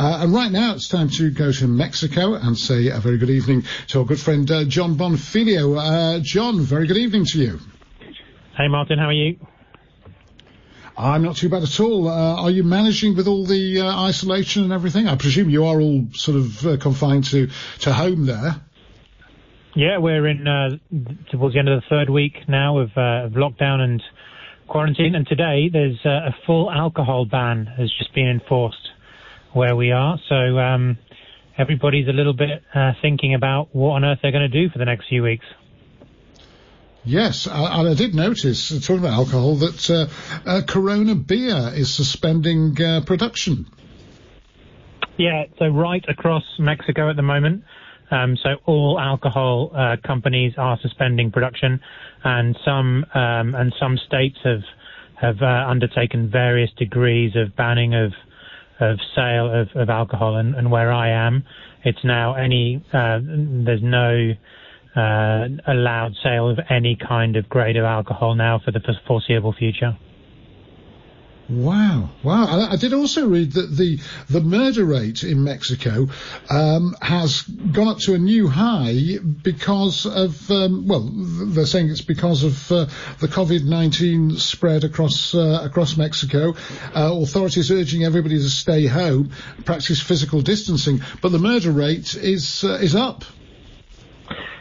Uh, and right now it's time to go to Mexico and say a very good evening to our good friend uh, John Bonfiglio. Uh, John, very good evening to you. Hey, Martin, how are you? I'm not too bad at all. Uh, are you managing with all the uh, isolation and everything? I presume you are all sort of uh, confined to, to home there. Yeah, we're in uh, towards the end of the third week now of, uh, of lockdown and quarantine, and today there's uh, a full alcohol ban has just been enforced where we are. So um, everybody's a little bit uh, thinking about what on earth they're going to do for the next few weeks. Yes, and I did notice, uh, talking about alcohol, that uh, uh, Corona Beer is suspending uh, production. Yeah, so right across Mexico at the moment. Um, so all alcohol uh, companies are suspending production, and some um, and some states have have uh, undertaken various degrees of banning of of sale of, of alcohol. And, and where I am, it's now any uh, there's no uh, allowed sale of any kind of grade of alcohol now for the foreseeable future. Wow, wow! I, I, did also read that the the murder rate in Mexico um, has gone up to a new high because of um, well, they're saying it's because of uh, the COVID nineteen spread across uh, across Mexico. Uh, authorities urging everybody to stay home, practice physical distancing, but the murder rate is uh, is up.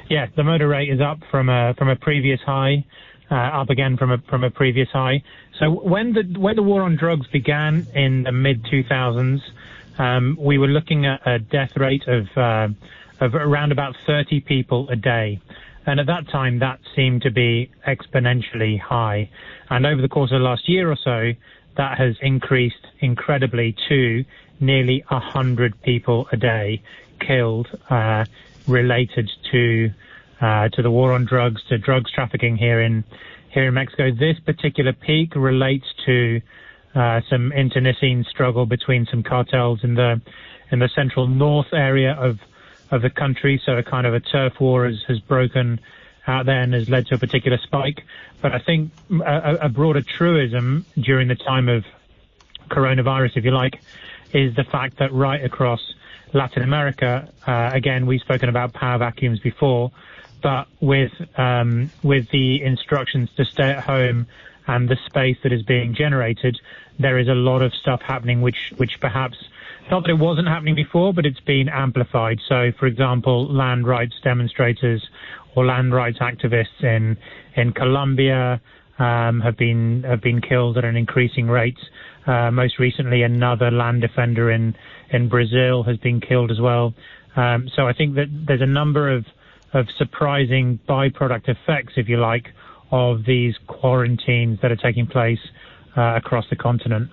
Yeah, the murder rate is up from a from a previous high uh, up again from a from a previous high. So when the when the war on drugs began in the mid 2000s, um, we were looking at a death rate of uh, of around about 30 people a day. And at that time, that seemed to be exponentially high. And over the course of the last year or so, that has increased incredibly to nearly 100 people a day killed uh, related to uh, to the war on drugs, to drugs trafficking here in here in Mexico. This particular peak relates to uh, some internecine struggle between some cartels in the in the central north area of of the country. So a kind of a turf war has, has broken out there and has led to a particular spike. But I think a, a broader truism during the time of coronavirus, if you like, is the fact that right across Latin America, uh, again, we've spoken about power vacuums before, but with um, with the instructions to stay at home and the space that is being generated, there is a lot of stuff happening which which perhaps not that it wasn't happening before, but it's been amplified. So, for example, land rights demonstrators or land rights activists in in Colombia um, have been have been killed at an increasing rate. Uh, most recently, another land defender in in Brazil has been killed as well. Um, so I think that there's a number of of surprising byproduct effects, if you like, of these quarantines that are taking place uh, across the continent.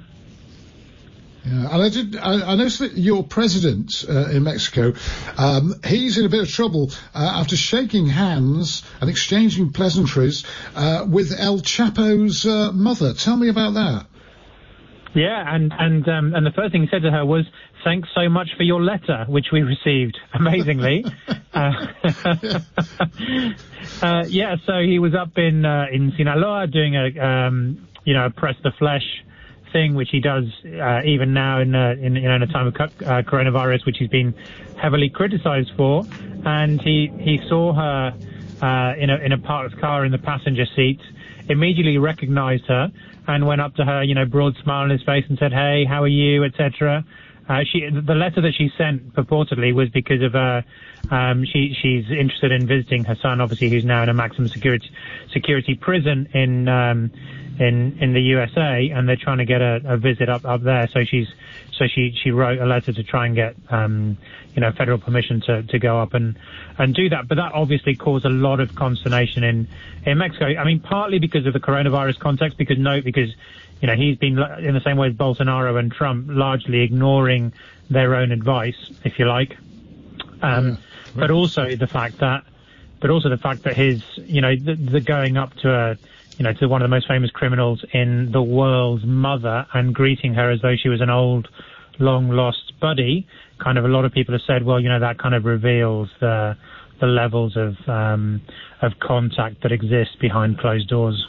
Yeah, and I did. I, I noticed that your president uh, in Mexico, um, he's in a bit of trouble uh, after shaking hands and exchanging pleasantries uh, with El Chapo's uh, mother. Tell me about that. Yeah, and and um, and the first thing he said to her was, "Thanks so much for your letter, which we received amazingly." uh, uh, yeah, so he was up in uh, in Sinaloa doing a um, you know press the flesh thing, which he does uh, even now in, uh, in you know in a time of uh, coronavirus, which he's been heavily criticised for. And he he saw her uh, in a in a parked car in the passenger seat, immediately recognised her and went up to her, you know, broad smile on his face and said, "Hey, how are you?" etc. Uh, she, the letter that she sent purportedly was because of uh, um, she, she's interested in visiting her son, obviously, who's now in a maximum security security prison in um, in in the USA, and they're trying to get a, a visit up up there. So she's so she she wrote a letter to try and get um, you know federal permission to to go up and and do that. But that obviously caused a lot of consternation in in Mexico. I mean, partly because of the coronavirus context, because no, because you know he's been in the same way as Bolsonaro and Trump, largely ignoring their own advice, if you like. Um, yeah. But also the fact that, but also the fact that his, you know, the, the going up to a you know, to one of the most famous criminals in the world's mother and greeting her as though she was an old, long lost buddy. Kind of a lot of people have said, well, you know, that kind of reveals the the levels of um, of contact that exists behind closed doors.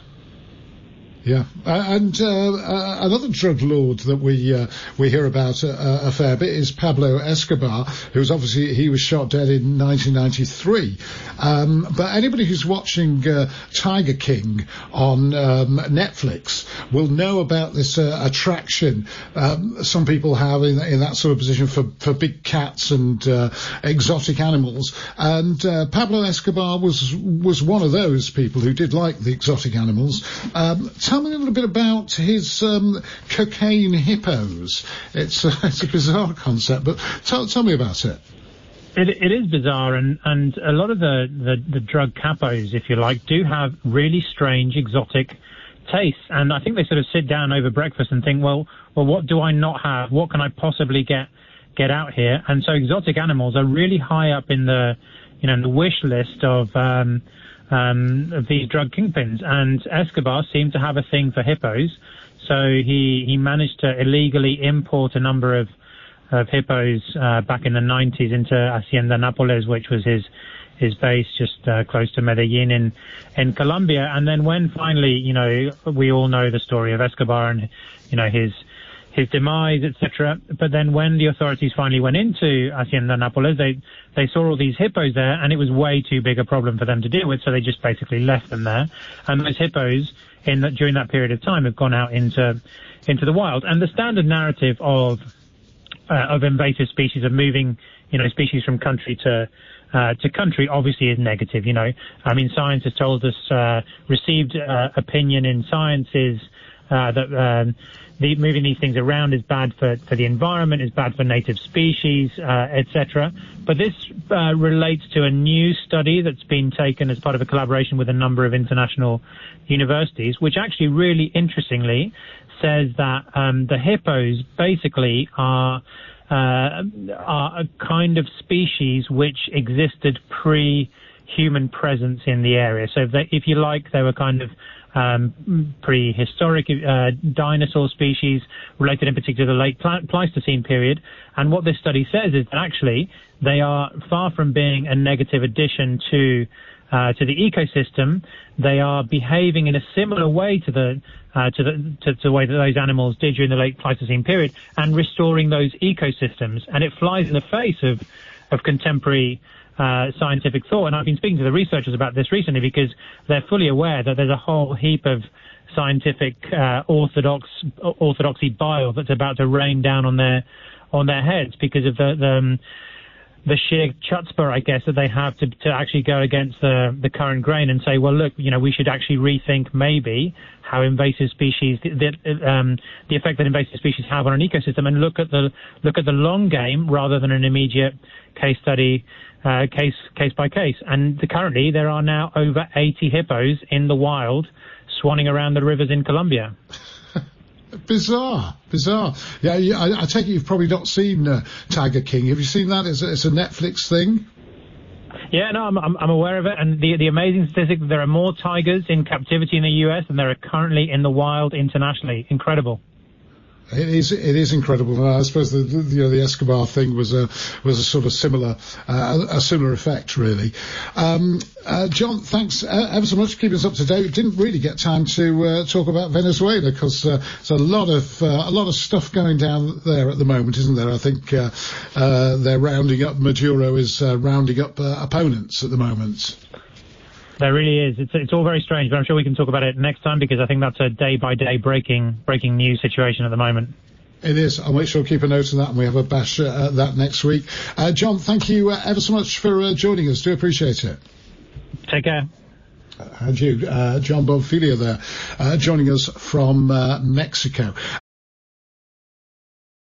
Yeah, uh, and uh, uh, another drug lord that we uh, we hear about a, a, fair bit is Pablo Escobar, who's obviously he was shot dead in 1993. Um, but anybody who's watching uh, Tiger King on um, Netflix will know about this uh, attraction um, some people have in, in, that sort of position for, for big cats and exotic animals. And Pablo Escobar was was one of those people who did like the exotic animals. Um, tell me a little bit about his um, cocaine hippos. It's a, it's a bizarre concept, but tell, tell me about it. It, it is bizarre, and, and a lot of the, the, the drug capos, if you like, do have really strange, exotic tastes. And I think they sort of sit down over breakfast and think, well, well, what do I not have? What can I possibly get get out here? And so exotic animals are really high up in the you know the wish list of um, um, of these drug kingpins. And Escobar seemed to have a thing for hippos, so he he managed to illegally import a number of of hippos uh, back in the 90s into Hacienda Nápoles, which was his his base just uh, close to Medellin in in Colombia. And then when finally, you know, we all know the story of Escobar and you know his his demise, etc. But then when the authorities finally went into Hacienda Nápoles, they they saw all these hippos there, and it was way too big a problem for them to deal with, so they just basically left them there. And those hippos, in the, during that period of time, have gone out into into the wild. And the standard narrative of uh, of invasive species of moving, you know, species from country to uh, to country obviously is negative. You know, I mean, science has told us uh, received uh, opinion in science is uh, that um, the, moving these things around is bad for, for the environment, is bad for native species, uh, etc. But this uh, relates to a new study that's been taken as part of a collaboration with a number of international universities, which actually really interestingly says that um, the hippos basically are uh, are a kind of species which existed pre human presence in the area. So if, they, if you like, they were kind of um, prehistoric uh, dinosaur species related in particular to the late Pleistocene period. And what this study says is that actually they are far from being a negative addition to uh, to the ecosystem. They are behaving in a similar way to the uh, to the to, to the way that those animals did during the late Pleistocene period, and restoring those ecosystems. And it flies in the face of of contemporary uh, scientific thought. And I've been speaking to the researchers about this recently because they're fully aware that there's a whole heap of scientific uh, orthodox orthodoxy bile that's about to rain down on their on their heads because of the, the um, the sheer chutzpah, I guess, that they have to, to actually go against the, the current grain and say, well, look, you know, we should actually rethink maybe how invasive species, the, the, um, the effect that invasive species have on an ecosystem, and look at the look at the long game rather than an immediate case study uh, case case by case. And the, currently, there are now over 80 hippos in the wild swanning around the rivers in Colombia. Bizarre, bizarre. Yeah, I, I, take it you've probably not seen uh, Tiger King. Have you seen that? It's a, it's a Netflix thing. Yeah, no, I'm, I'm, I'm aware of it. And the, the amazing statistic that there are more tigers in captivity in the US than there are currently in the wild internationally. Incredible. It is it is incredible. I suppose the, the, you know the Escobar thing was a was a sort of similar uh, a similar effect really. Um, uh, John, thanks uh, ever so much for keeping us up to date. We didn't really get time to uh, talk about Venezuela because uh, there's a lot of uh, a lot of stuff going down there at the moment, isn't there? I think they're rounding up Maduro is rounding up opponents at the moment. There really is. It's it's all very strange, but I'm sure we can talk about it next time because I think that's a day by day breaking breaking news situation at the moment. It is. I'll make sure to keep a note of that, and we have a bash uh, at that next week. Uh, John, thank you uh, ever so much for uh, joining us. Do appreciate it. Take care. And you, uh, John Bonfiglio there, uh, joining us from Mexico.